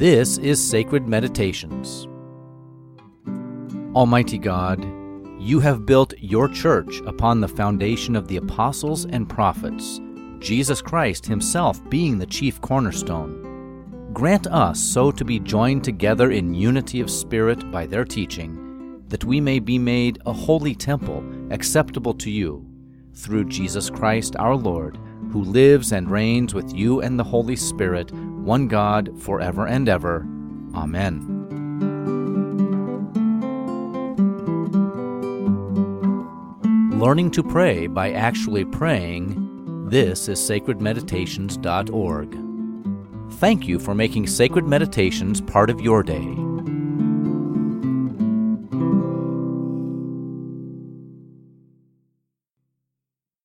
This is Sacred Meditations. Almighty God, you have built your church upon the foundation of the apostles and prophets, Jesus Christ Himself being the chief cornerstone. Grant us so to be joined together in unity of spirit by their teaching, that we may be made a holy temple acceptable to you, through Jesus Christ our Lord, who lives and reigns with you and the Holy Spirit, one God, forever and ever. Amen. Learning to pray by actually praying, this is sacredmeditations.org. Thank you for making Sacred Meditations part of your day.